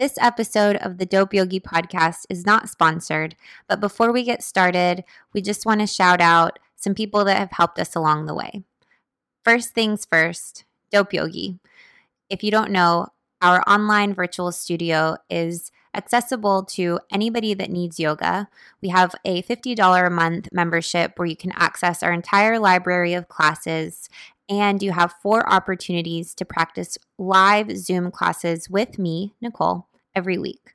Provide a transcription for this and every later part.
This episode of the Dope Yogi podcast is not sponsored, but before we get started, we just want to shout out some people that have helped us along the way. First things first, Dope Yogi. If you don't know, our online virtual studio is accessible to anybody that needs yoga. We have a $50 a month membership where you can access our entire library of classes and you have four opportunities to practice live Zoom classes with me, Nicole, every week.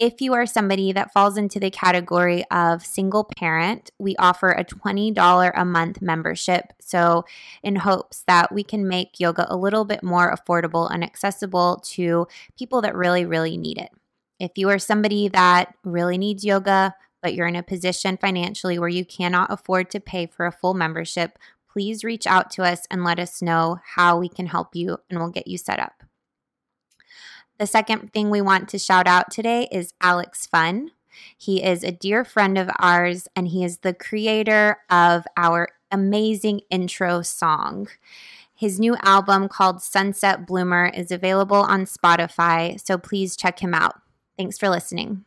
If you are somebody that falls into the category of single parent, we offer a $20 a month membership. So, in hopes that we can make yoga a little bit more affordable and accessible to people that really, really need it. If you are somebody that really needs yoga, but you're in a position financially where you cannot afford to pay for a full membership, please reach out to us and let us know how we can help you and we'll get you set up. The second thing we want to shout out today is Alex Fun. He is a dear friend of ours and he is the creator of our amazing intro song. His new album called Sunset Bloomer is available on Spotify, so please check him out. Thanks for listening.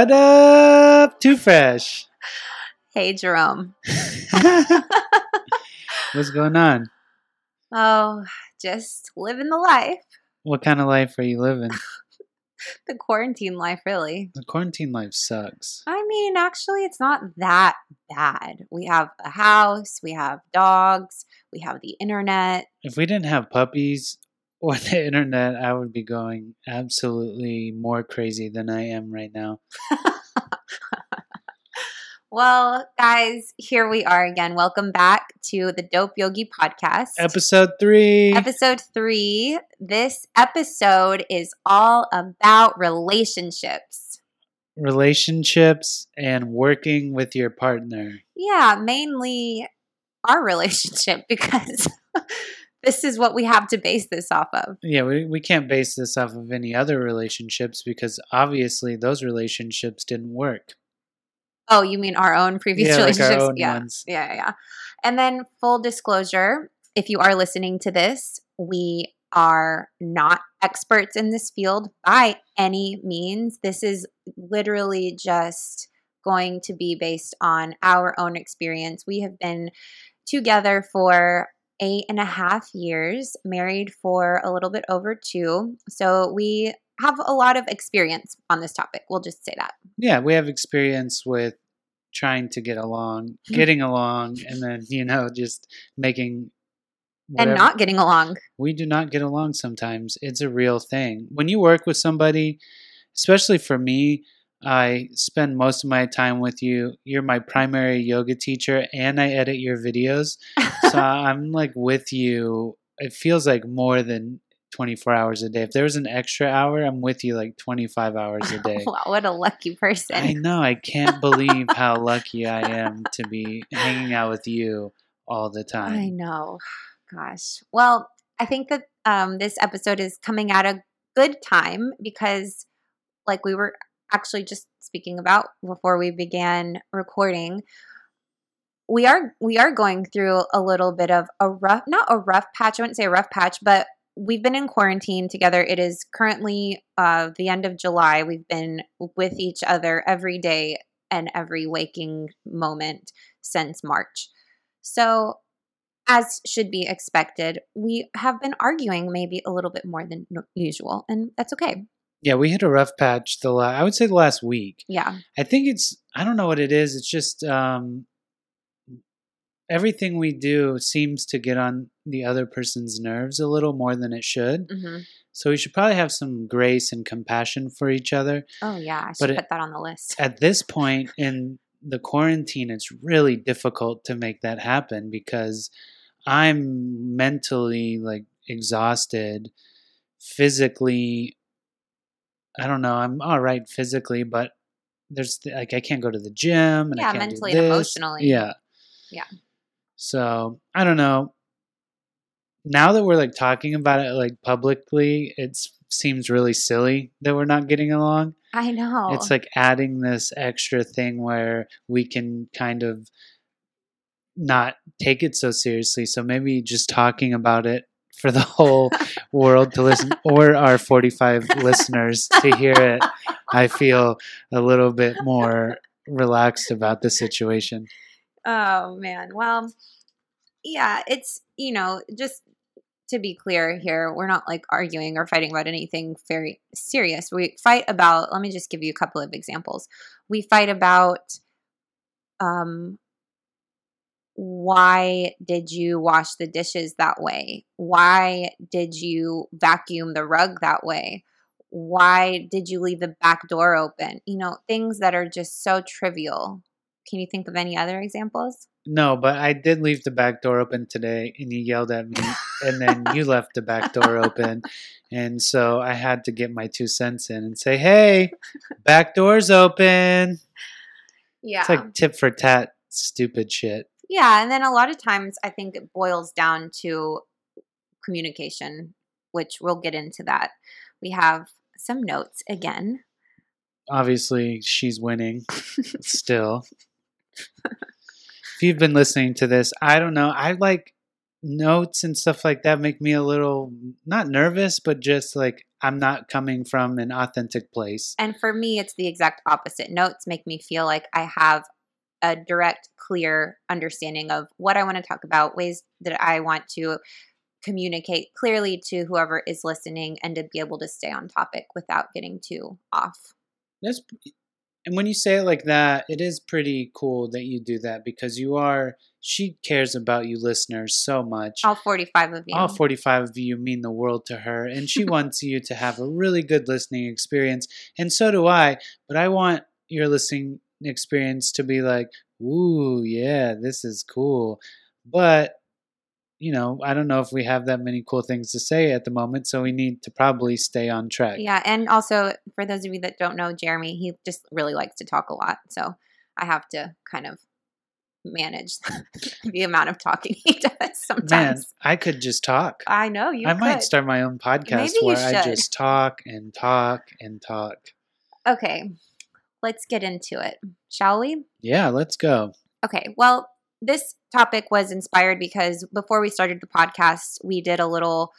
What up, Too Fresh? Hey, Jerome. What's going on? Oh, just living the life, What kind of life are you living? the quarantine life, really. The quarantine life sucks. I mean, actually, it's not that bad. We have a house, we have dogs, we have the internet. If we didn't have puppies or the internet, I would be going absolutely more crazy than I am right now. Well, guys, here we are again. Welcome back to the Dope Yogi podcast. Episode three. Episode three. This episode is all about relationships. Relationships and working with your partner. Yeah, mainly our relationship because this is what we have to base this off of. Yeah, we, we can't base this off of any other relationships because obviously those relationships didn't work. Oh, you mean our own previous Yeah, like relationships? our own yeah. ones. yeah, yeah, yeah. And then full disclosure, if you are listening to this, we are not experts in this field by any means. This is literally just going to be based on our own experience. We have been together for eight and a half years, married for a little bit over two. So we have a lot of experience on this topic. We'll just say that. yeah, we have experience with trying to get along, getting along, and then you know just making And not getting along. we do not get along sometimes. It's a real thing. When you work with somebody, especially for me, I spend most of my time with you. You're my primary yoga teacher and I edit your videos. So I'm like with you. It feels like more than 24 hours a day. If there was an extra hour, I'm with you like 25 hours a day. wow, what a lucky person. I know. I can't believe how lucky I am to be hanging out with you all the time. I know. Gosh. Well, I think that um, this episode is coming at a good time because, like we were actually just speaking about before we began recording, we are we are going through a little bit of a rough, not a rough patch. I wouldn't say a rough patch, but we've been in quarantine together. It is currently uh, the end of July. We've been with each other every day and every waking moment since March. So as should be expected, we have been arguing maybe a little bit more than usual, and that's okay. Yeah, we hit a rough patch the la- I would say the last week. Yeah. I think it's I don't know what it is. It's just um everything we do seems to get on the other person's nerves a little more than it should. hmm So we should probably have some grace and compassion for each other. Oh, yeah. I should But it- put that on the list. At this point in the quarantine, it's really difficult to make that happen because I'm mentally like exhausted, physically. I don't know. I'm all right physically, but there's like I can't go to the gym and Yeah, I can't mentally do and emotionally. Yeah. Yeah. So I don't know. Now that we're like talking about it like publicly, it seems really silly that we're not getting along. I know. It's like adding this extra thing where we can kind of not take it so seriously. So maybe just talking about it for the whole world to listen or our 45 listeners to hear it, I feel a little bit more relaxed about the situation. Oh man. Well, yeah, it's, you know, just to be clear here, we're not like arguing or fighting about anything very serious. We fight about, let me just give you a couple of examples. We fight about um why did you wash the dishes that way? Why did you vacuum the rug that way? Why did you leave the back door open? You know, things that are just so trivial. Can you think of any other examples? No, but I did leave the back door open today and you yelled at me and then you left the back door open. And so I had to get my two cents in and say, "Hey, back door's open." Yeah. It's like tip for tat stupid shit. Yeah. And then a lot of times I think it boils down to communication, which we'll get into that. We have some notes again. Obviously, she's winning still. if you've been listening to this, I don't know. I like notes and stuff like that make me a little not nervous, but just like I'm not coming from an authentic place. And for me, it's the exact opposite. Notes make me feel like I have a direct, clear understanding of what I want to talk about, ways that I want to communicate clearly to whoever is listening, and to be able to stay on topic without getting too off. That's and when you say it like that, it is pretty cool that you do that because you are she cares about you listeners so much. All 45 of you. All 45 of you mean the world to her, and she wants you to have a really good listening experience, and so do I. But I want your listening experience to be like, ooh, yeah, this is cool. But, you know, I don't know if we have that many cool things to say at the moment, so we need to probably stay on track. Yeah, and also for those of you that don't know Jeremy, he just really likes to talk a lot. So I have to kind of manage the amount of talking he does Man, sometimes. I could just talk. I know you I could. might start my own podcast Maybe where I just talk and talk and talk. Okay, let's get into it, shall we? Yeah, let's go. Okay, well, this topic was inspired because before we started the podcast, we did a little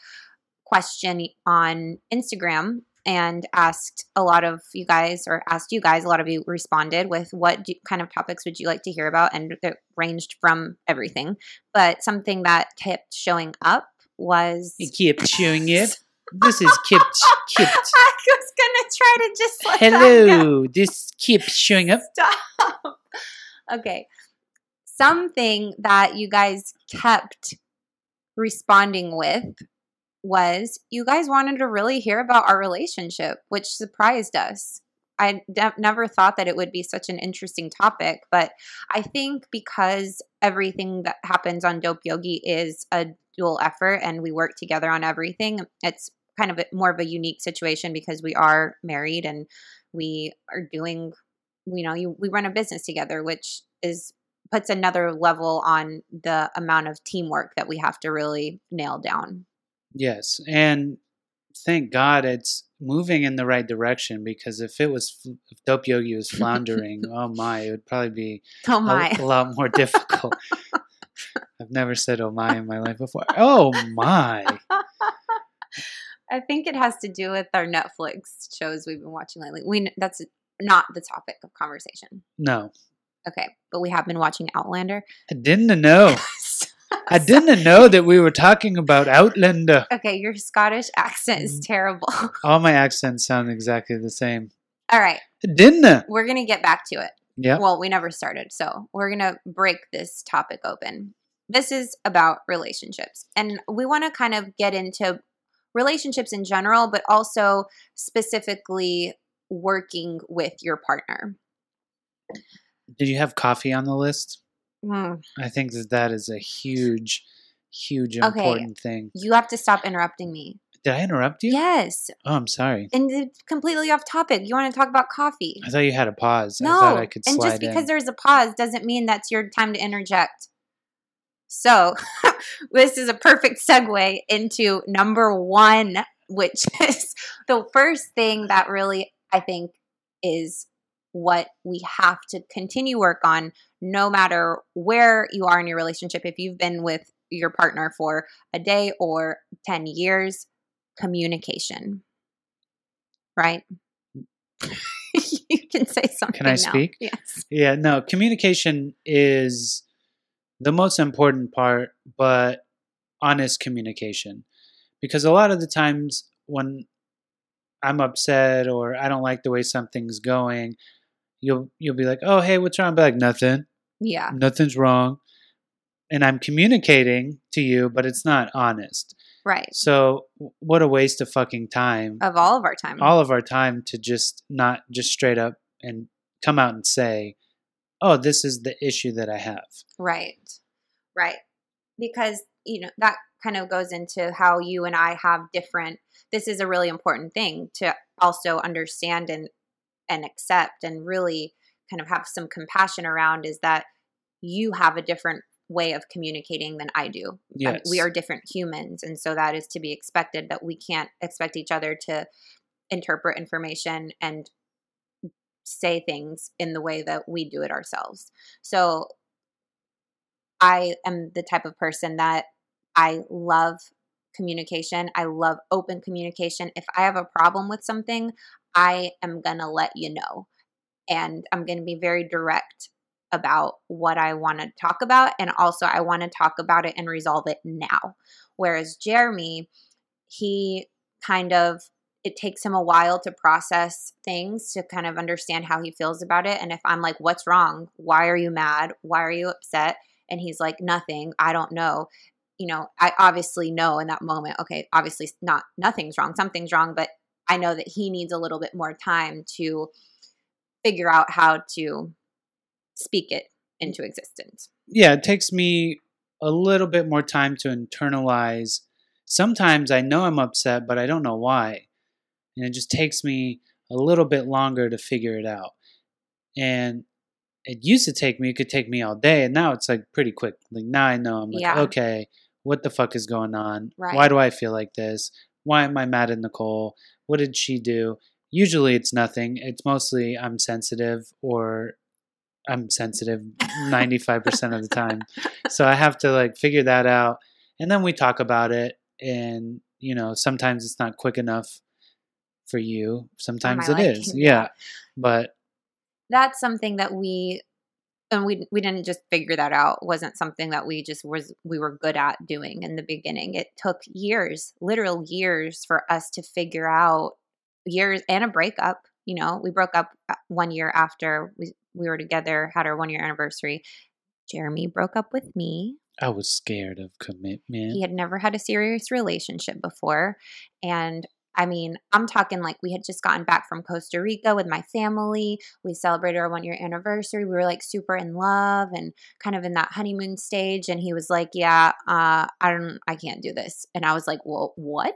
question on Instagram and asked a lot of you guys, or asked you guys, a lot of you responded with what do, kind of topics would you like to hear about? And it ranged from everything. But something that kept showing up was. You kept showing it. This is kept kept. I was gonna try to just let. Hello, this keeps showing up. Stop. okay. Something that you guys kept responding with was you guys wanted to really hear about our relationship, which surprised us. I de- never thought that it would be such an interesting topic, but I think because everything that happens on Dope Yogi is a dual effort and we work together on everything, it's kind of a, more of a unique situation because we are married and we are doing you know you, we run a business together which is puts another level on the amount of teamwork that we have to really nail down Yes, and thank God it's moving in the right direction because if it was if Dope Yogi was floundering, oh my, it would probably be oh a, my a lot more difficult. I've never said "oh my" in my life before. Oh my! i think it has to do with our netflix shows we've been watching lately We that's not the topic of conversation No, okay but we have been watching outlander I didn't know. I didn't know that we were talking about Outlander. okay your scottish accent is Mm. terrible All my accents sound exactly the same. all right didn't. we're gonna get back to it Yeah. Well, we never started. So we're going to break this topic open. This is about relationships. And we want to kind of get into relationships in general, but also specifically working with your partner. Did you have coffee on the list? Mm. I think that that is a huge, huge Okay. important thing. You have to stop interrupting me. Did I interrupt you? Yes. Oh, I'm sorry. And it's completely off topic. You want to talk about coffee? I thought you had a pause. I No. thought I could and just because in. there's a pause doesn't mean that's your time to interject. So, this is a perfect segue into number one, which is the first thing that really, I think, is what we have to continue work on no matter where you are in your relationship. If you've been with your partner for a day or 10 years, communication. Right? you can say something. Can I now. speak? Yes. Yeah, no, communication is the most important part, but honest communication. Because a lot of the times when I'm upset or I don't like the way something's going, you'll you'll be like, "Oh, hey, what's wrong?" I'll like, "Nothing. Yeah. Nothing's wrong." And I'm communicating to you, but it's not honest. Right. So, what a waste of fucking time. Of all of our time. all of our time to just not just straight up and come out and say, "Oh, this is the issue that I have." Right. Right. Because, you know, that kind of goes into how you and I have different this is a really important thing to also understand and and accept and really kind of have some compassion around is that you have a different way of communicating than I do. Yes. we are different humans and so that is to be expected that we can't expect each other to interpret information and say things in the way that we do it ourselves. So I am the type of person that I love communication. I love open communication. If I have a problem with something, I am going to let you know. And I'm going to be very direct about what I want to talk about. And also, I want to talk about it and resolve it now. Whereas Jeremy, he kind of, it takes him a while to process things to kind of understand how he feels about it. And if I'm like, what's wrong? Why are you mad? Why are you upset? And he's like, nothing. I don't know. You know, I obviously know in that moment, okay, obviously not, nothing's wrong. Something's wrong. But I know that he needs a little bit more time to figure out how to speak it into existence. Yeah, it takes me a little bit more time to internalize. Sometimes I know I'm upset, but I don't know why. And it just takes me a little bit longer to figure it out. And it used to take me, it could take me all day. And now it's like pretty quick. Like now I know I'm like, Yeah. okay, what the fuck is going on? Right. Why do I feel like this? Why am I mad at Nicole? What did she do? Usually it's nothing. It's mostly I'm sensitive or I'm sensitive 95% of the time. So I have to like figure that out. And then we talk about it. And, you know, sometimes it's not quick enough for you. Sometimes it is. Yeah. But that's something that we and we we didn't just figure that out It wasn't something that we just was we were good at doing in the beginning it took years literal years for us to figure out years and a breakup you know we broke up uh, one year after we we were together had our one year anniversary jeremy broke up with me I was scared of commitment. he had never had a serious relationship before. And I mean, I'm talking like we had just gotten back from Costa Rica with my family. We celebrated our one year anniversary. We were like super in love and kind of in that honeymoon stage. And he was like, Yeah, uh, I don't, I can't do this. And I was like, Well, what?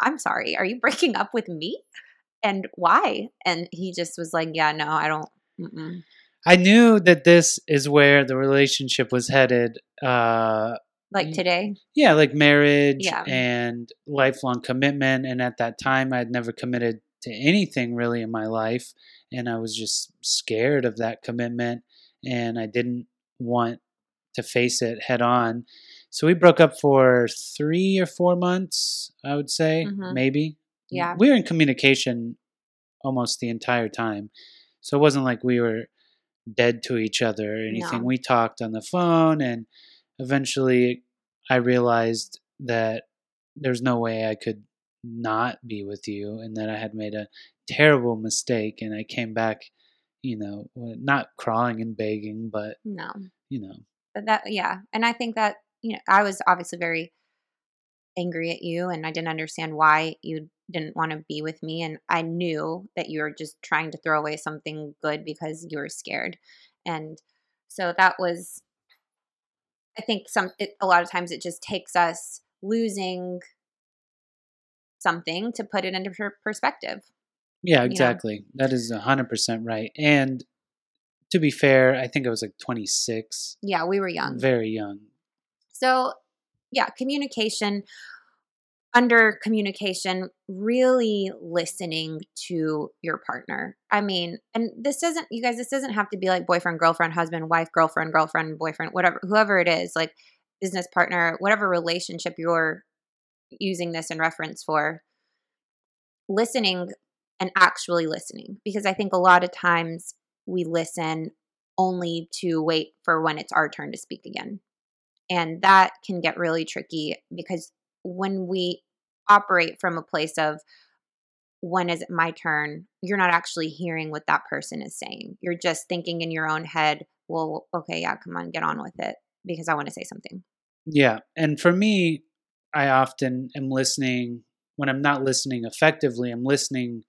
I'm sorry. Are you breaking up with me? And why? And he just was like, Yeah, no, I don't. Mm-mm. I knew that this is where the relationship was headed. Uh, Like Mm. today. yeah, like marriage Yeah. and lifelong commitment. And at that time, i had never committed to anything really in my life. And I was just scared of that commitment. And I didn't want to face it head on. So we broke up for three or four months, I would say, Mhm. maybe. Yeah. We were in communication almost the entire time. So it wasn't like we were dead to each other or anything. No. We talked on the phone and eventually I realized that there's no way I could not be with you and that I had made a terrible mistake and I came back, you know, not crawling and begging, but No. you know, But that yeah and i think that you know i was obviously very angry at you and i didn't understand why you'd didn't want to be with me and I knew that you were just trying to throw away something good because you were scared. And so that was I think some it, a lot of times it just takes us losing something to put it into perspective. Yeah, know? exactly. That is 100% right. And to be fair, I think I was like 26, Yeah, we were young. very young. So, yeah, communication, under communication, really listening to your partner. I mean, and this doesn't, you guys, this doesn't have to be like boyfriend, girlfriend, husband, wife, girlfriend, girlfriend, boyfriend, whatever, whoever it is, like business partner, whatever relationship you're using this in reference for. Listening and actually listening. Because I think a lot of times we listen only to wait for when it's our turn to speak again. And that can get really tricky because when we operate from a place of when is it my turn, you're not actually hearing what that person is saying. You're just thinking in your own head, well, okay, yeah, come on, get on with it because I want to say something. Yeah. And for me, I often am listening when I'm not listening effectively, I'm listening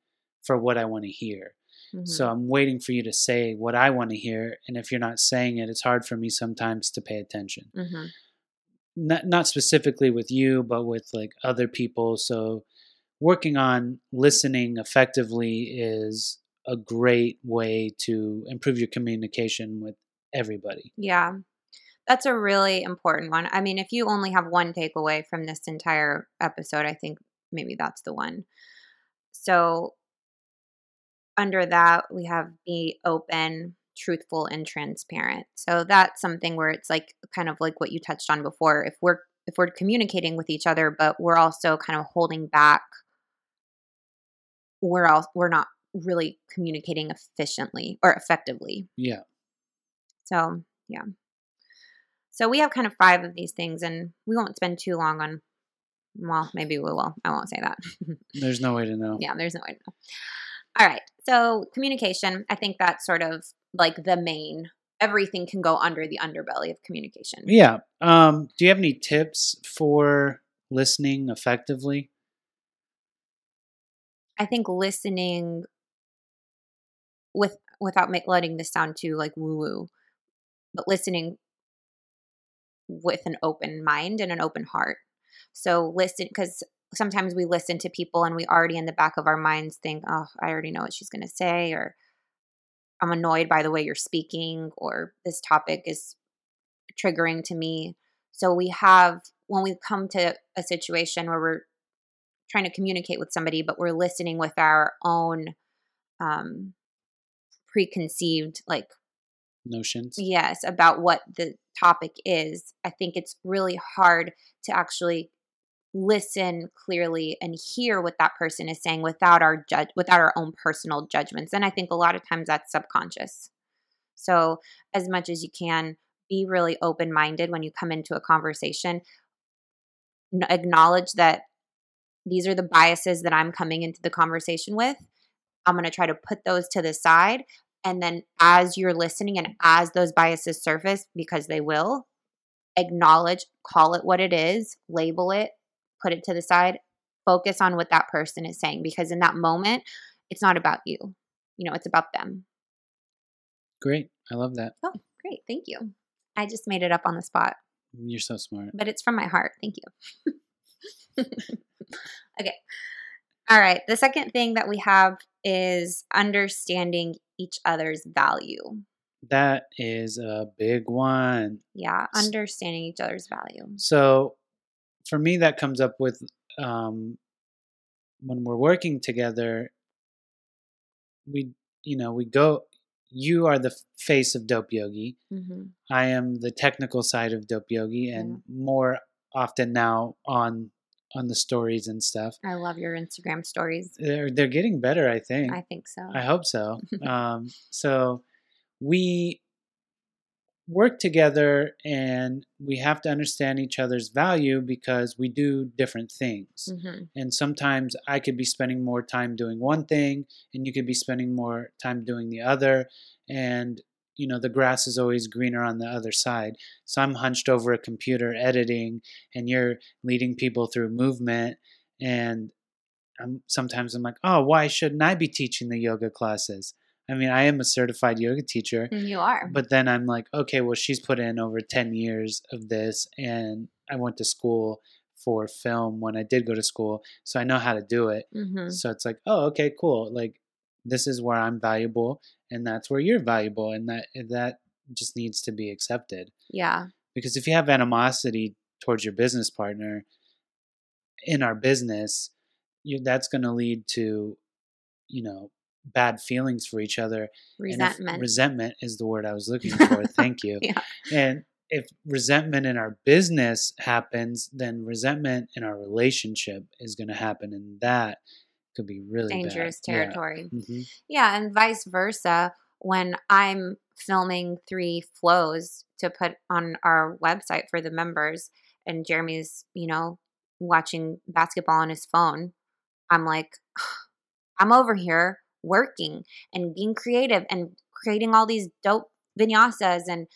for what I want to hear. Mhm. So I'm waiting for you to say what I want to hear. And if you're not saying it, it's hard for me sometimes to pay attention. Mhm. Not, not specifically with you, but with like other people. So working on listening effectively is a great way to improve your communication with everybody. Yeah. That's a really important one. I mean, if you only have one takeaway from this entire episode, I think maybe that's the one. So, under that, we have be open, truthful, and transparent. So, that's something where it's like kind of like what you touched on before. If we're if we're communicating with each other, but we're also kind of holding back, we're all we're not really communicating efficiently or effectively. Yeah. So, yeah. So we have kind of five of these things, and we won't spend too long on. Well, maybe we will. I won't say that. There's no way to know. yeah, there's no way to know. All right. So communication, I think that's sort of like the main. Everything can go under the underbelly of communication. Yeah. Um, do you have any tips for listening effectively? I think listening with without letting this sound too like woo woo, but listening with an open mind and an open heart. So listen because sometimes we listen to people and we already in the back of our minds think, "Oh, I already know what she's going to say," or "I'm annoyed by the way you're speaking," or "This topic is triggering to me." So we have when we come to a situation where we're trying to communicate with somebody, but we're listening with our own um, preconceived, like, Notions? yes, about what the topic is. I think it's really hard to actually listen clearly and hear what that person is saying without our judge without our own personal judgments and i think a lot of times that's subconscious so as much as you can be really open minded when you come into a conversation acknowledge that these are the biases that I'm coming into the conversation with. I'm going to try to put those to the side. And then as you're listening and as those biases surface, because they will, acknowledge, call it what it is, label it, put it to the side, focus on what that person is saying. Because in that moment, it's not about you. You know, it's about them. Great. I love that. Oh, great. Thank you. I just made it up on the spot, You're so smart. but it's from my heart. Thank you. okay. All right. The second thing that we have is understanding each other's value. That is a big one. Yeah, understanding each other's value. So for me, that comes up with um, when we're working together, we, you know, we go, you are the face of Dope Yogi. hmm I am the technical side of Dope Yogi and more often now on on the stories and stuff. I love your Instagram stories. They're they're getting better, I think. I think so. I hope so. um, so we work together and we have to understand each other's value because we do different things. hmm And sometimes I could be spending more time doing one thing and you could be spending more time doing the other. And, you know, the grass is always greener on the other side. So I'm hunched over a computer editing and you're leading people through movement. And I'm sometimes I'm like, oh, why shouldn't I be teaching the yoga classes? I mean, I am a certified yoga teacher, You are. but then I'm like, okay, well, she's put in over 10 years of this, and I went to school for film when I did go to school, so I know how to do it. hmm So it's like, oh, okay, cool. Like this is where I'm valuable, and that's where you're valuable, and that that just needs to be accepted. Yeah. Because if you have animosity towards your business partner in our business, you, that's going to lead to, you know, bad feelings for each other. Resentment. resentment is the word I was looking for. Thank you. Yeah. And if resentment in our business happens, then resentment in our relationship is going to happen, and that could be really bad. Dangerous Yeah. territory. Mhm. Yeah, and vice versa. When I'm filming three flows to put on our website for the members, and Jeremy's, you know, watching basketball on his phone, I'm like, I'm over here working and being creative and creating all these dope vinyasas and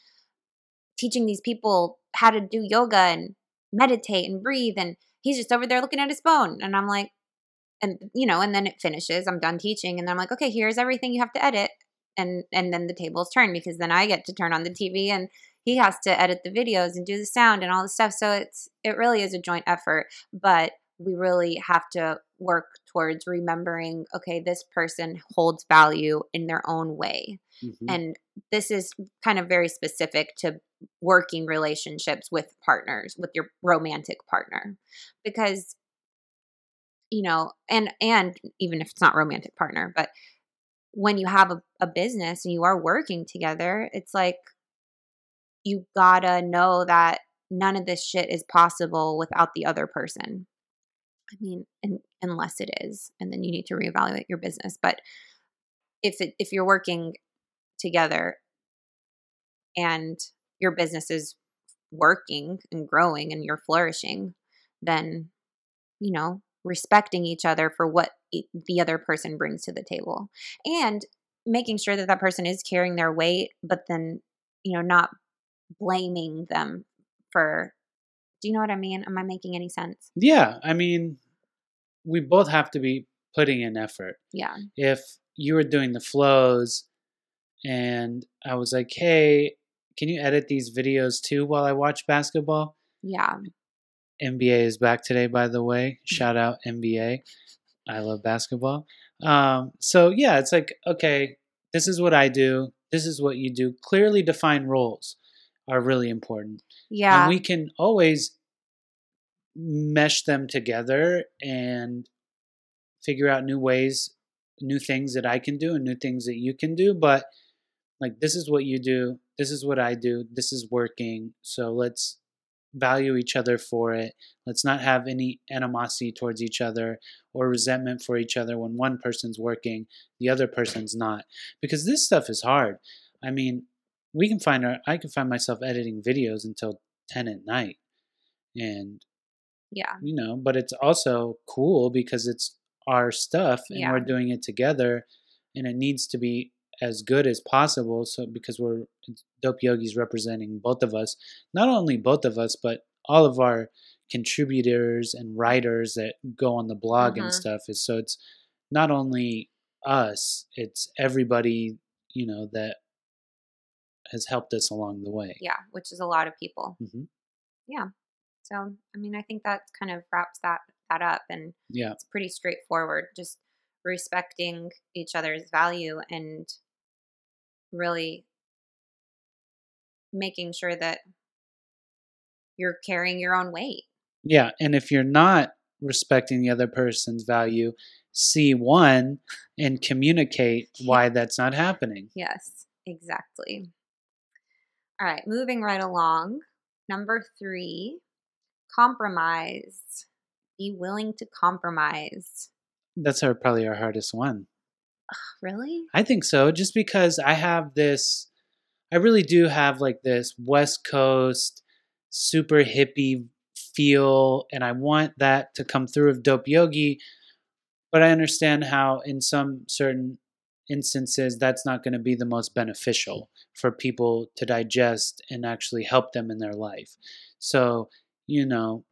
teaching these people how to do yoga and meditate and breathe. And he's just over there looking at his phone. And I'm like, and you know and then it finishes i'm done teaching and i'm like okay here's everything you have to edit and and then the tables turn because then i get to turn on the tv and he has to edit the videos and do the sound and all the stuff so it's it really is a joint effort but we really have to work towards remembering okay this person holds value in their own way. Mhm. and this is kind of very specific to working relationships with partners with your romantic partner. Because you know and and even if it's not romantic partner but when you have a, a business and you are working together it's like you gotta know that none of this shit is possible without the other person i mean and, unless it is and then you need to reevaluate your business but if it, if you're working together and your business is working and growing and you're flourishing then you know respecting each other for what the other person brings to the table and making sure that that person is carrying their weight but then you know not blaming them for do you know what i mean am i making any sense Yeah, I mean, we both have to be putting in effort. yeah If you were doing the flows and I was like, hey, can you edit these videos too while I watch basketball? yeah NBA is back today, by the way. Shout out NBA. I love basketball. Um, so yeah, it's like, okay, this is what I do. This is what you do. Clearly defined roles are really important. Yeah And we can always mesh them together and figure out new ways, new things that I can do and new things that you can do. But like, this is what you do. This is what I do. This is working. So let's value each other for it. Let's not have any animosity towards each other or resentment for each other when one person's working, the other person's not. Because this stuff is hard. I mean, we can find our I can find myself editing videos until 10 at night. And yeah you know, but it's also cool because it's our stuff and Yeah. we're doing it together and it needs to be as good as possible so because we're dope yogis representing both of us not only both of us but all of our contributors and writers that go on the blog and mm-hmm. stuff is so it's not only us it's everybody you know that has helped us along the way. Yeah which is a lot of people. Hmm Yeah. so i mean i think that kind of wraps that that up and yeah. it's pretty straightforward just respecting each other's value and really making sure that you're carrying your own weight. Yeah, and if you're not respecting the other person's value, see one and communicate why that's not happening. yes exactly all right moving right along. Number three compromise. Be willing to compromise. That's our probably our hardest one. really? I think so, just because I have this I really do have like this West Coast super hippie feel and I want that to come through of dope yogi, but I understand how in some certain instances that's not going to be the most beneficial for people to digest and actually help them in their life. So, you know,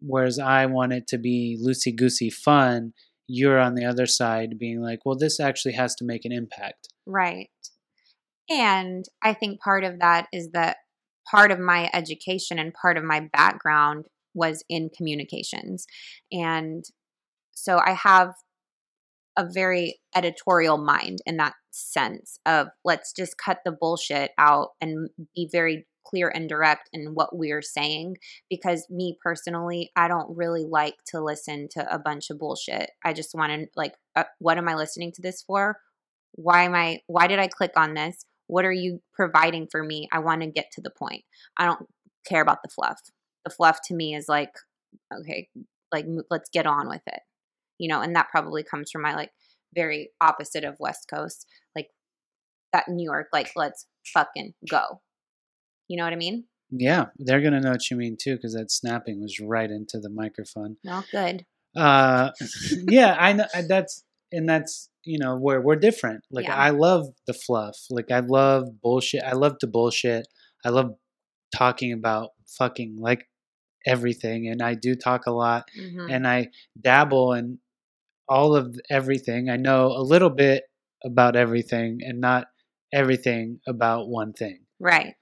whereas I want it to be loosey goosey fun, you're on the other side being like, well, this actually has to make an impact. Right. And I think part of that is that part of my education and part of my background was in communications. And so I have a very editorial mind in that sense of let's just cut the bullshit out and be very clear and direct in what we're saying because me personally i don't really like to listen to a bunch of bullshit. I just want to like uh, what am i listening to this for? Why am i why did i click on this? What are you providing for me? I want to get to the point. I don't care about the fluff. The fluff to me is like okay like let's get on with it you know and that probably comes from my like very opposite of west coast like that new york like let's fucking go you know what i mean Yeah, they're gonna know what you mean too, because that snapping was right into the microphone. no good Uh, yeah, I know that's and that's you know where we're different. Like Yeah. I love the fluff. Like I love bullshit. I love to bullshit. I love talking about fucking like everything, and I do talk a lot, Mhm. and I dabble in all of everything. I know a little bit about everything, and not everything about one thing. Right.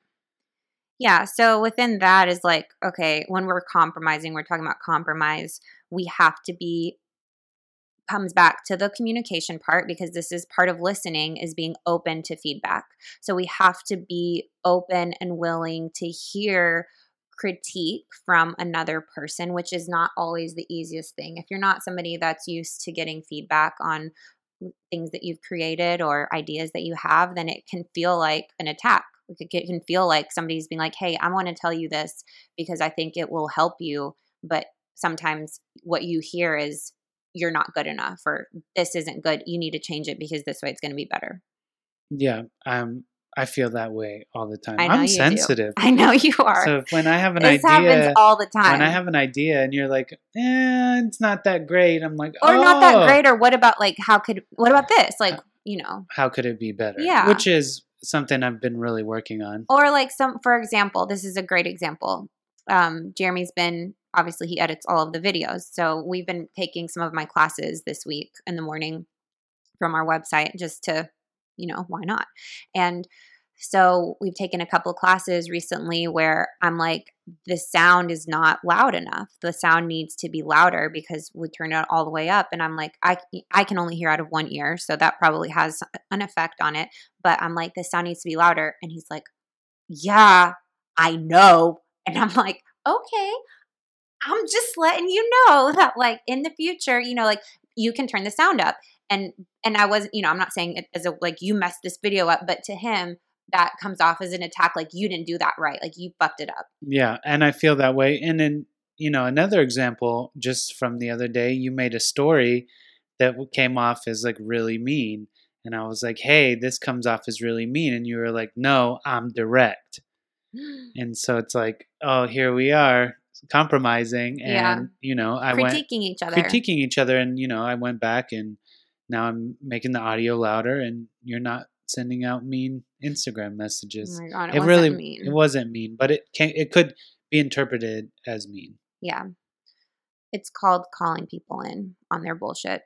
Yeah. So within that is like, okay, when we're compromising, we're talking about compromise, we have to be, comes back to the communication part because this is part of listening is being open to feedback. So we have to be open and willing to hear critique from another person, which is not always the easiest thing. If you're not somebody that's used to getting feedback on things that you've created or ideas that you have, then it can feel like an attack. It can feel like somebody's being like, hey, I want to tell you this because I think it will help you. But sometimes what you hear is, you're not good enough or this isn't good. You need to change it because this way it's going to be better. Yeah, I'm. I feel that way all the time. I I'm you do. sensitive. I know you are. So when I have an idea this idea, happens all the time. when I have an idea and you're like, eh, it's not that great, I'm like, or oh, not that great. Or what about like, how could, what about this? Like, you know, How could it be better? Yeah. Which is something I've been really working on. or like some for example this is a great example um, jeremy's been obviously he edits all of the videos so we've been taking some of my classes this week in the morning from our website just to you know why not? And so we've taken a couple classes recently where i'm like the sound is not loud enough. The sound needs to be louder because we turn it all the way up. And i'm like i i can only hear out of one ear so that probably has an effect on it. But i'm like the sound needs to be louder. And he's like yeah, I know. And I'm like, okay, I'm just letting you know that like in the future, you know, like you can turn the sound up. And and I wasn't, you know, I'm not saying it as a like you messed this video up, but to him, that comes off as an attack, like you didn't do that right, like you fucked it up. Yeah, and I feel that way. And then, you know, another example just from the other day, you made a story that came off as like really mean. And I was like, hey, this comes off as really mean. And you were like, no, I'm direct. And so it's like, oh, here we are compromising. And, Yeah. you know, I went Critiquing each other. critiquing each other. And, you know, I went back and now I'm making the audio louder and you're not sending out mean Instagram messages. Oh my God, it, it wasn't really mean. it wasn't mean, but it can it could be interpreted as mean. yeah. It's called calling people in on their bullshit.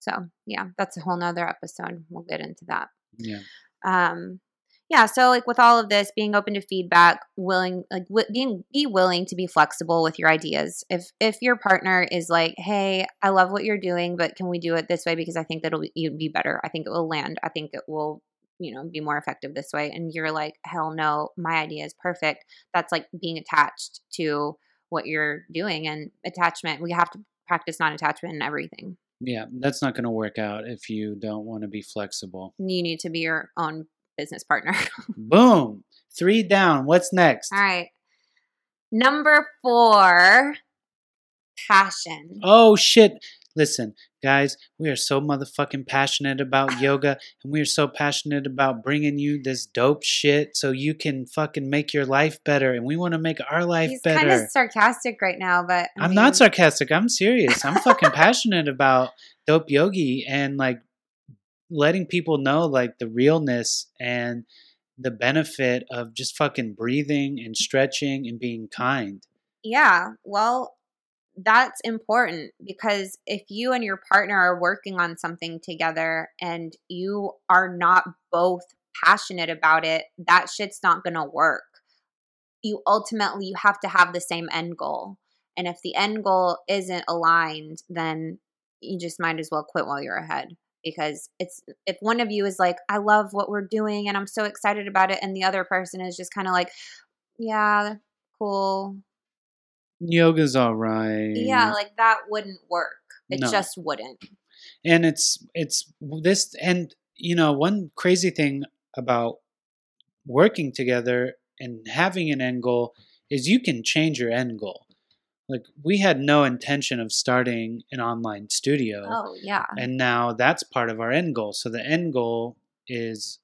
So yeah, that's a whole nother episode. We'll get into that. Yeah. um yeah so like with all of this being open to feedback willing like w- being be willing to be flexible with your ideas. If if your partner is like hey i love what you're doing but can we do it this way? Because i think that'll be, be better. I think it will land. I think it will you know be more effective this way. And you're like hell no. My idea is perfect. That's like being attached to what you're doing and attachment. We have to practice non-attachment and everything. Yeah, that's not going to work out if you don't want to be flexible. you need to be your own business partner Boom. 3 down. What's next? All right. Number four, passion. Oh shit. Listen, guys, we are so motherfucking passionate about yoga and we are so passionate about bringing you this dope shit so you can fucking make your life better and we want to make our life He's better. kind of sarcastic right now, but I I'm mean, not sarcastic. I'm serious. I'm fucking passionate about dope yogi and like letting people know like the realness and the benefit of just fucking breathing and stretching and being kind. Yeah. Well, that's important because if you and your partner are working on something together and you are not both passionate about it, that shit's not going to work. You ultimately you have to have the same end goal. And if the end goal isn't aligned, then you just might as well quit while you're ahead because it's if one of you is like I love what we're doing and I'm so excited about it and the other person is just kind of like yeah, cool. Yoga's all right. Yeah, like that wouldn't work. It No. just wouldn't. and it's it's this and you know one crazy thing about working together and having an end goal is you can change your end goal like we had no intention of starting an online studio Oh, yeah. and now that's part of our end goal so the end goal is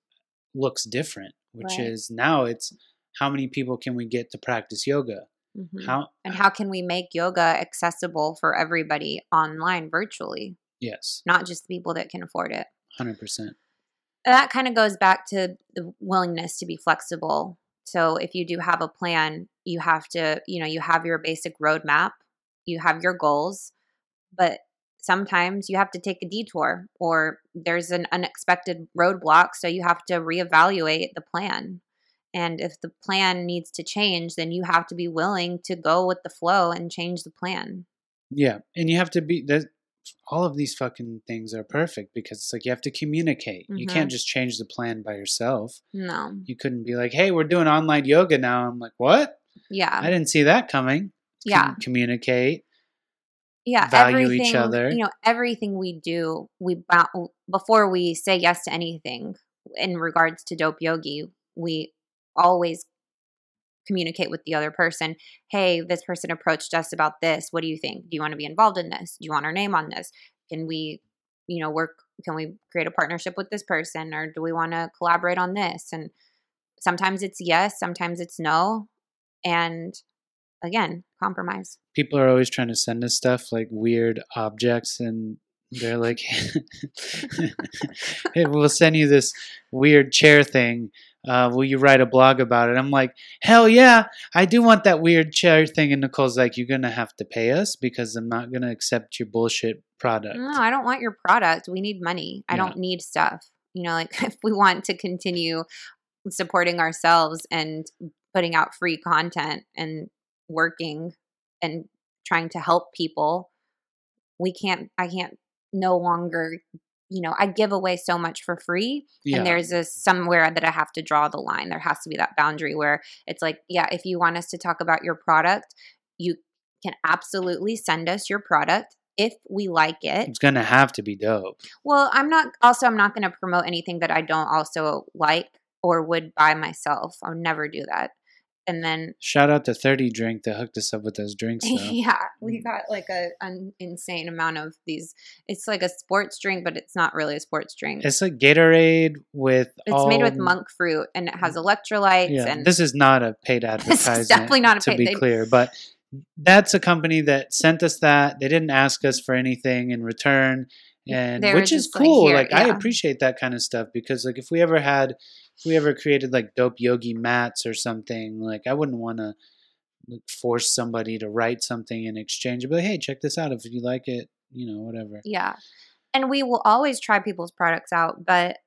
looks different which Right. is now it's how many people can we get to practice yoga Mhm. how and how can we make yoga accessible for everybody online virtually, yes not just the people that can afford it? 100% that kind of goes back to the willingness to be flexible. So if you do have a plan, you have to, you know, you have your basic roadmap, you have your goals, but sometimes you have to take a detour or there's an unexpected roadblock, so you have to reevaluate the plan. And if the plan needs to change, then you have to be willing to go with the flow and change the plan. Yeah, and you have to be that. All of these fucking things are perfect because it's like you have to communicate. You Mhm. can't just change the plan by yourself. No. You couldn't be like, "Hey, we're doing online yoga now." I'm like, "What? Yeah. I didn't see that coming." Yeah. Com- communicate. yeah value each other. you know everything we do we before we say yes to anything in regards to dope yogi we always communicate with the other person hey this person approached us about this. What do you think? Do you want to be involved in this? Do you want our name on this? Can we you know work can we create a partnership with this person or do we want to collaborate on this? And sometimes it's yes sometimes it's no and again compromise. People are always trying to send us stuff like weird objects, and they're like, "Hey, we'll send you this weird chair thing. Uh, will you write a blog about it?" I'm like, "Hell yeah, I do want that weird chair thing." And Nicole's like, "You're gonna have to pay us because I'm not gonna accept your bullshit product." No, I don't want your product. We need money. I Yeah. don't need stuff. You know, like if we want to continue supporting ourselves and putting out free content and working and trying to help people, we can't, I can't no longer, you know, I give away so much for free. Yeah. And there's a somewhere that I have to draw the line. There has to be that boundary where it's like, yeah, if you want us to talk about your product, you can absolutely send us your product if we like it. it's gonna have to be dope. Well, I'm not also I'm not going to promote anything that I don't also like or would buy myself. I'll never do that. And then Shout out to Thirty Drink that hooked us up with those drinks. Though. yeah, we mm. got like a an insane amount of these. It's like a sports drink, but it's not really a sports drink. It's, like Gatorade with. It's made with monk fruit and it has mm. electrolytes Yeah, and this is not a paid advertisement. It's definitely not a paid to paid- be they- clear, but that's a company that sent us that. They didn't ask us for anything in return, and They which is just like, cool. "Here," Like I appreciate that kind of stuff because like if we ever had, we ever created like dope yogi mats or something, like I wouldn't want to force somebody to write something in exchange. But hey, check this out if you like it, you know, whatever. Yeah. And we will always try people's products out, but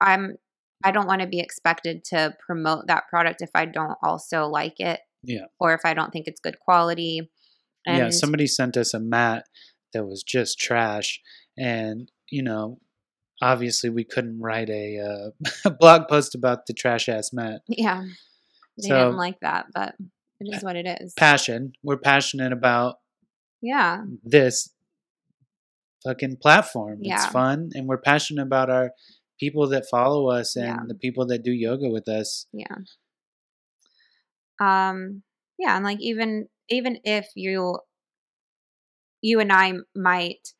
I'm I don't want to be expected to promote that product if I don't also like it. Yeah. Or if I don't think it's good quality. And yeah, somebody sent us a mat that was just trash, and you know, obviously we couldn't write a uh, blog post about the trash ass mat. yeah. They So- didn't like that, but it is what it is. Passion. We're passionate about yeah. this fucking platform. Yeah. It's fun, and we're passionate about our people that follow us and Yeah. the people that do yoga with us. Yeah. Um yeah, and like even even if you you and I might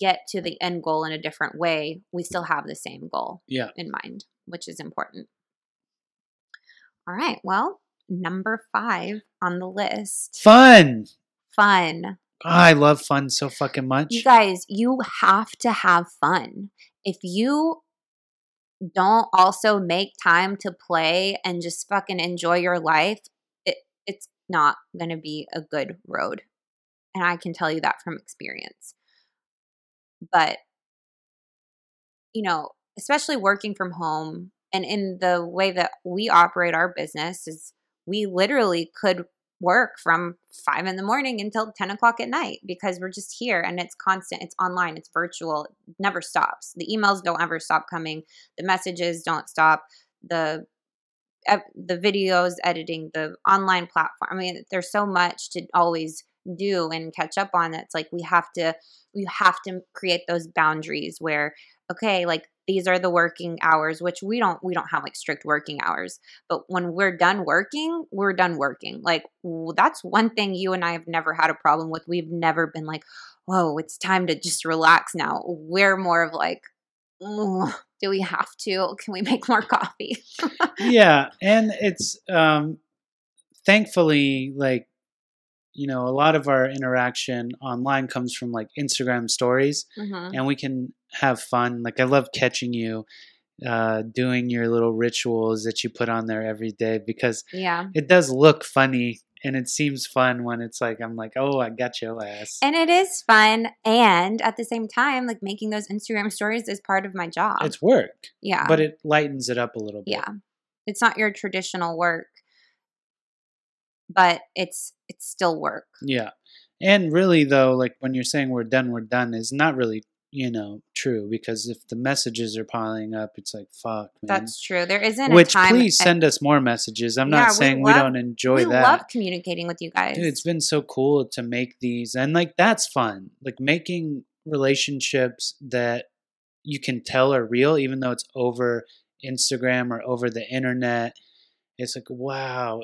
get to the end goal in a different way, we still have the same goal Yeah. in mind, which is important. All right. Well, number 5 on the list. Fun. Fun. Ah, I love fun so fucking much. You guys, you have to have fun. If you don't also make time to play and just fucking enjoy your life, it, it's not going to be a good road. and I can tell you that from experience. But you know, especially working from home and in the way that we operate our business is we literally could work from five in the morning until 10 o'clock at night because we're just here and it's constant it's online it's virtual it never stops. The emails don't ever stop coming the messages don't stop the the videos editing the online platform i mean there's so much to always do and catch up on that's like we have to we have to create those boundaries where okay like these are the working hours which we don't we don't have like strict working hours but when we're done working we're done working. Like that's one thing you and i have never had a problem with. We've never been like whoa it's time to just relax now. We're more of like do we have to? Can we make more coffee? Yeah and it's um thankfully like you know a lot of our interaction online comes from like instagram stories mm-hmm. and we can have fun. Like i love catching you uh, doing your little rituals that you put on there every day because yeah. it does look funny and it seems fun when it's like i'm like oh i got your ass. And it is fun and at the same time like making those instagram stories is part of my job. It's work yeah. but it lightens it up a little bit. Yeah. It's not your traditional work but it's it's still work. Yeah. And really though, like when you're saying we're done, we're done is not really, you know, true because if the messages are piling up, it's like fuck, man. That's true. There isn't Which please send us more messages. I'm Yeah, not saying we, love- don't enjoy we that. We love communicating with you guys. Dude, it's been so cool to make these and like that's fun. Like making relationships that you can tell are real even though it's over Instagram or over the internet. It's like wow,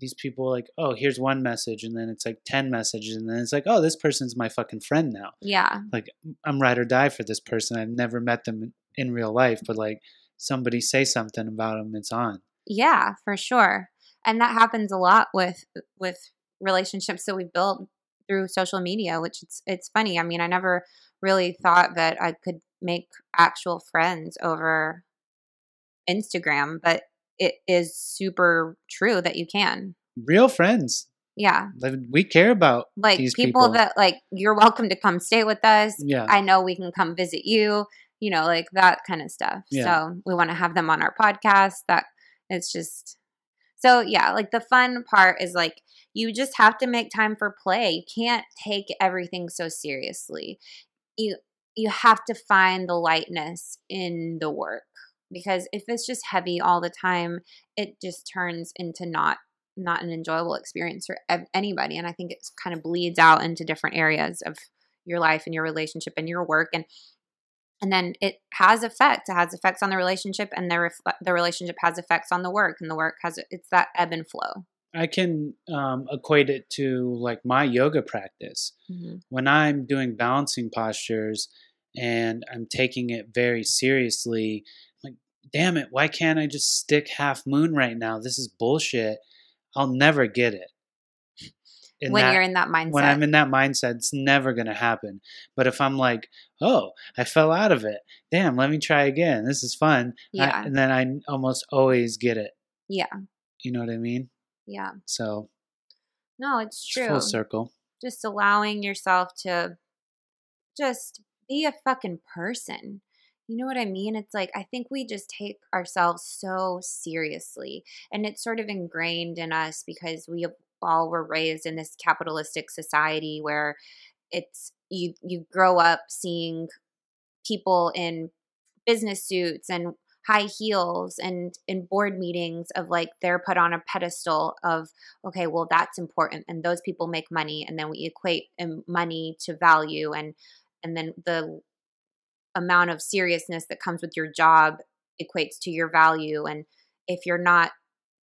these people like, oh, here's one message and then it's like 10 messages and then it's like, oh, this person's my fucking friend now. yeah. Like I'm ride or die for this person. I've never met them in real life, but like somebody say something about them, it's on. Yeah, for sure. And that happens a lot with with relationships that we've built through social media, which it's it's funny. I mean, I never really thought that I could make actual friends over Instagram, but it is super true that you can. Real friends. Yeah. Like, We care about Like these people, people. that like you're welcome to come stay with us. Yeah. I know we can come visit you, you know, like that kind of stuff. Yeah. So we want to have them on our podcast. That it's just so yeah, like the fun part is like you just have to make time for play. You can't take everything so seriously. You you have to find the lightness in the work because if it's just heavy all the time, it just turns into not not an enjoyable experience for ev- anybody and I think it kind of bleeds out into different areas of your life and your relationship and your work and and then it has effects. It has effects on the relationship, and the ref- the relationship has effects on the work, and the work has it's that ebb and flow. I can um, equate it to like my yoga practice. When I'm doing balancing postures and I'm taking it very seriously, damn it, why can't I just stick half moon right now? This is bullshit. I'll never get it. In when that- you're in that mindset, when I'm in that mindset, it's never going to happen. But if I'm like, oh, I fell out of it. Damn, let me try again. This is fun. I- yeah, and then I almost always get it. yeah, You know what I mean? yeah. So No, it's it's true. full circle. Just allowing yourself to just be a fucking person. You know what I mean? It's like I think we just take ourselves so seriously, and it's sort of ingrained in us because we all were raised in this capitalistic society where it's you you grow up seeing people in business suits and high heels and in board meetings of like they're put on a pedestal of okay well that's important and those people make money and then we equate um, money to value and and then the amount of seriousness that comes with your job equates to your value and if you're not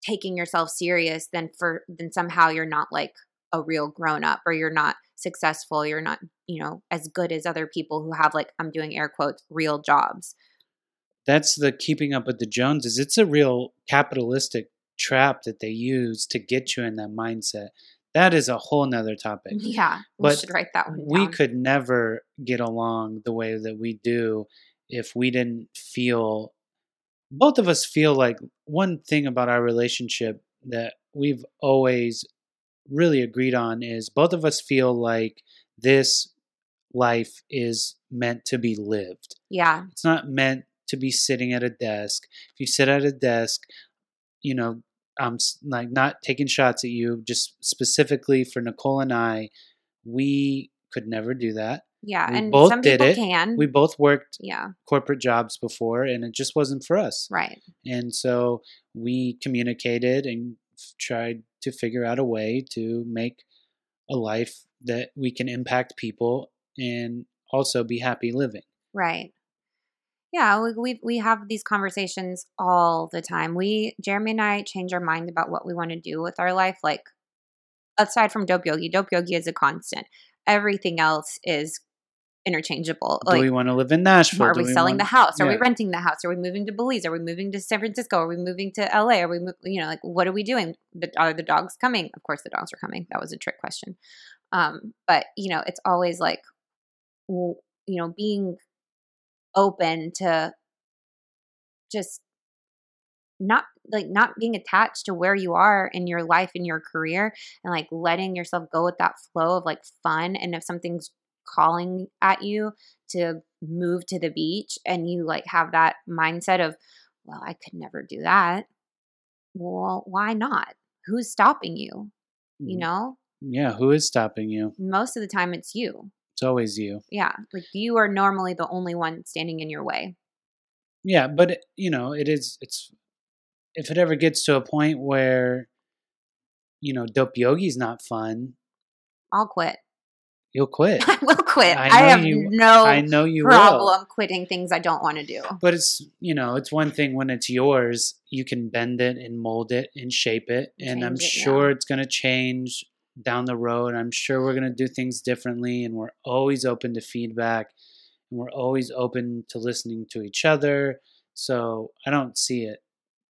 taking yourself serious then for then somehow you're not like a real grown up or you're not successful you're not you know as good as other people who have like i'm doing air quotes real jobs That's the keeping up with the Joneses. It's a real capitalistic trap that they use to get you in that mindset. That is a whole nother topic. yeah we But should write that one Down. we could never get along the way that we do if we didn't feel both of us feel like one thing about our relationship that we've always really agreed on is both of us feel like this life is meant to be lived. Yeah. It's not meant to be sitting at a desk. If you sit at a desk, you know, Um, I'm like not taking shots at you, just specifically for Nicole and I, we could never do that. Yeah. We and both some did people it. can. We both worked yeah. corporate jobs before and it just wasn't for us. Right. And so we communicated and f- tried to figure out a way to make a life that we can impact people and also be happy living. Right. Yeah, we we we have these conversations all the time. We Jeremy and I change our mind about what we want to do with our life. Like aside from dope yogi, dope yogi is a constant. Everything else is interchangeable. Do Like we want to live in Nashville? are Do we selling want- the house? Are we renting the house? Are we moving to Belize? Are we moving to San Francisco? Are we moving to LA? Are we, mo- you know, like what are we doing? The, are the dogs coming? Of course, the dogs are coming. That was a trick question. Um, but you know, it's always like, you know, being open to just not like not being attached to where you are in your life in your career and like letting yourself go with that flow of like fun and if something's calling at you to move to the beach and you like have that mindset of well i could never do that. Well why not? Who's stopping you? You mm-hmm. know? Yeah, who is stopping you? most of the time it's you It's always you. yeah like you are normally the only one standing in your way Yeah, but it- you know, it is it's if it ever gets to a point where you know, dope yogi's not fun, i'll quit you'll quit. i will quit I i, have you- no I know you will. problem quitting things i don't want to do But it's you know, it's one thing when it's yours, you can bend it and mold it and shape it. And I'm Change it, yeah. sure it's gonna change down the road. I'm sure we're gonna do things differently and we're always open to feedback and we're always open to listening to each other. So I don't see it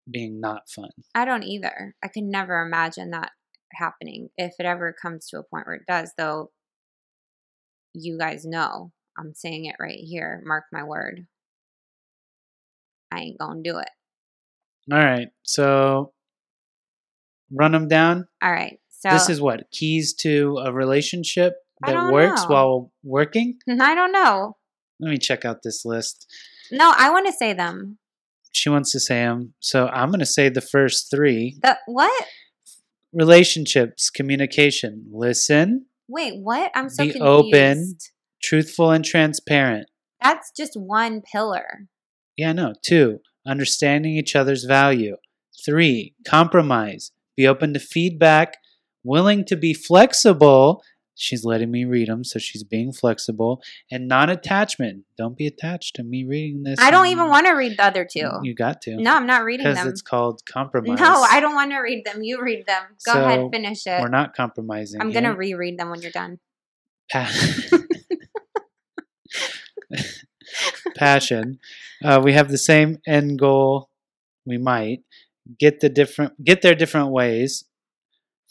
being not fun. I don't either. I can never imagine that happening. If it ever comes to a point where it does, though, you guys know I'm saying it right here. Mark my word. I ain't gonna do it. All right. So run them down. All right. So this is what keys to a relationship that works know. while working. Mm-hmm, I don't know. Let me check out this list. No, I want to say them. She wants to say them. So I'm going to say the first three The what? relationships, communication, listen, Wait, what? I'm so Be confused. open. truthful and transparent. That's just one pillar. Yeah, no. Two, understanding each other's value. Three, compromise. Be open to feedback, willing to be flexible. She's letting me read them, so she's being flexible. And non attachment. Don't be attached to me reading this. I don't even want to read the other two. You got to. No, I'm not reading them. Because it's called compromise. No, I don't want to read them. You read them. Go So, ahead, finish it. We're not compromising. I'm gonna reread them when you're done. Pa- passion. Uh, we have the same end goal. We might get the different get there different ways.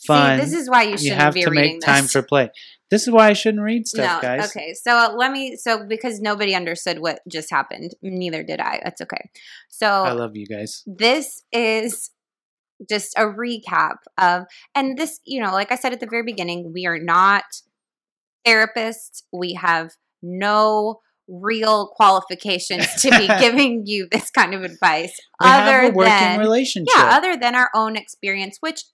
Fun. See, this is why you shouldn't you have be to reading make time for play. This is why I shouldn't read no, stuff, guys. okay. So uh, let me. So because nobody understood what just happened, neither did I. That's okay. So I love you guys. this is just a recap of and this you know like i said at the very beginning we are not therapists we have no real qualifications to be giving you this kind of advice We other than relationship. yeah other than our own experience which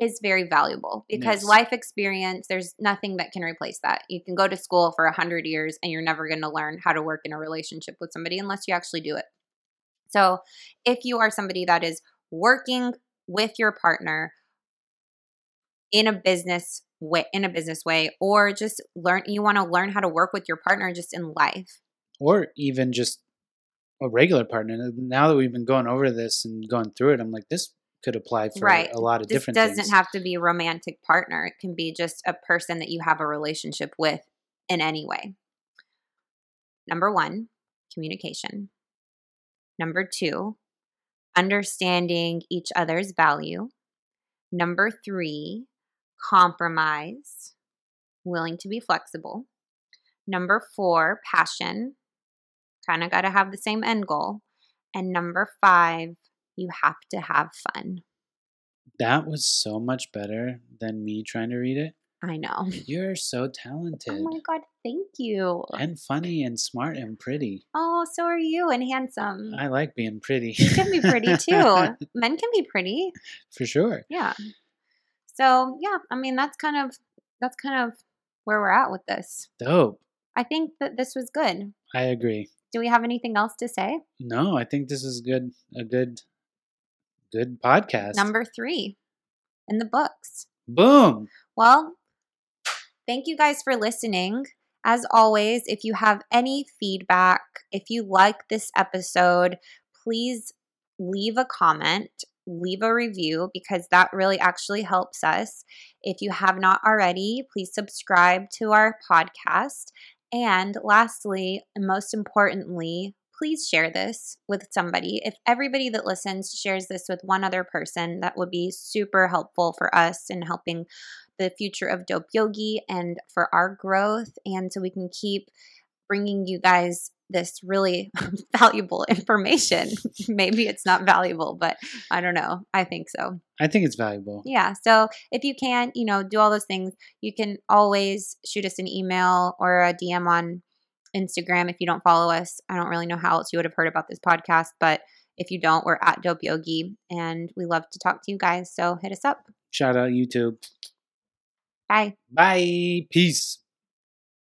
is very valuable because Yes. life experience there's nothing that can replace that you can go to school for a 100 years and you're never going to learn how to work in a relationship with somebody unless you actually do it so if you are somebody that is working with your partner in a business way in a business way or just learn you want to learn how to work with your partner just in life or even just a regular partner. Now that we've been going over this and going through it, I'm like, this could apply for Right. a lot of different things. this different doesn't things. have to be a romantic partner it can be just a person that you have a relationship with in any way number 1 communication number 2 understanding each other's value number 3 compromise willing to be flexible number 4 passion kind of got to have the same end goal and number 5 you have to have fun That was so much better than me trying to read it. I know. You're so talented Oh my god, thank you. and funny and smart and pretty. Oh, so are you and handsome. I like being pretty. You can be pretty too. Men can be pretty. For sure. Yeah. So yeah, I mean that's kind of that's kind of where we're at with this. Dope. I think that this was good. I agree. Do we have anything else to say? No, I think this is good. A good, good podcast. Number three in the books. Boom. Well, thank you guys for listening. As always, if you have any feedback, if you like this episode, please leave a comment, leave a review because that really actually helps us. If you have not already, please subscribe to our podcast. And lastly, and most importantly, please share this with somebody. If everybody that listens shares this with one other person, that would be super helpful for us in helping the future of Dope Yogi and for our growth. And so we can keep bringing you guys this really valuable information. Maybe it's not valuable, but I don't know. I think so. I think it's valuable. Yeah. So if you can, you know, do all those things, you can always shoot us an email or a DM on Instagram if you don't follow us. I don't really know how else you would have heard about this podcast, but if you don't, we're at Dope Yogi and we love to talk to you guys. So hit us up. Shout out YouTube. Bye. Bye. Peace.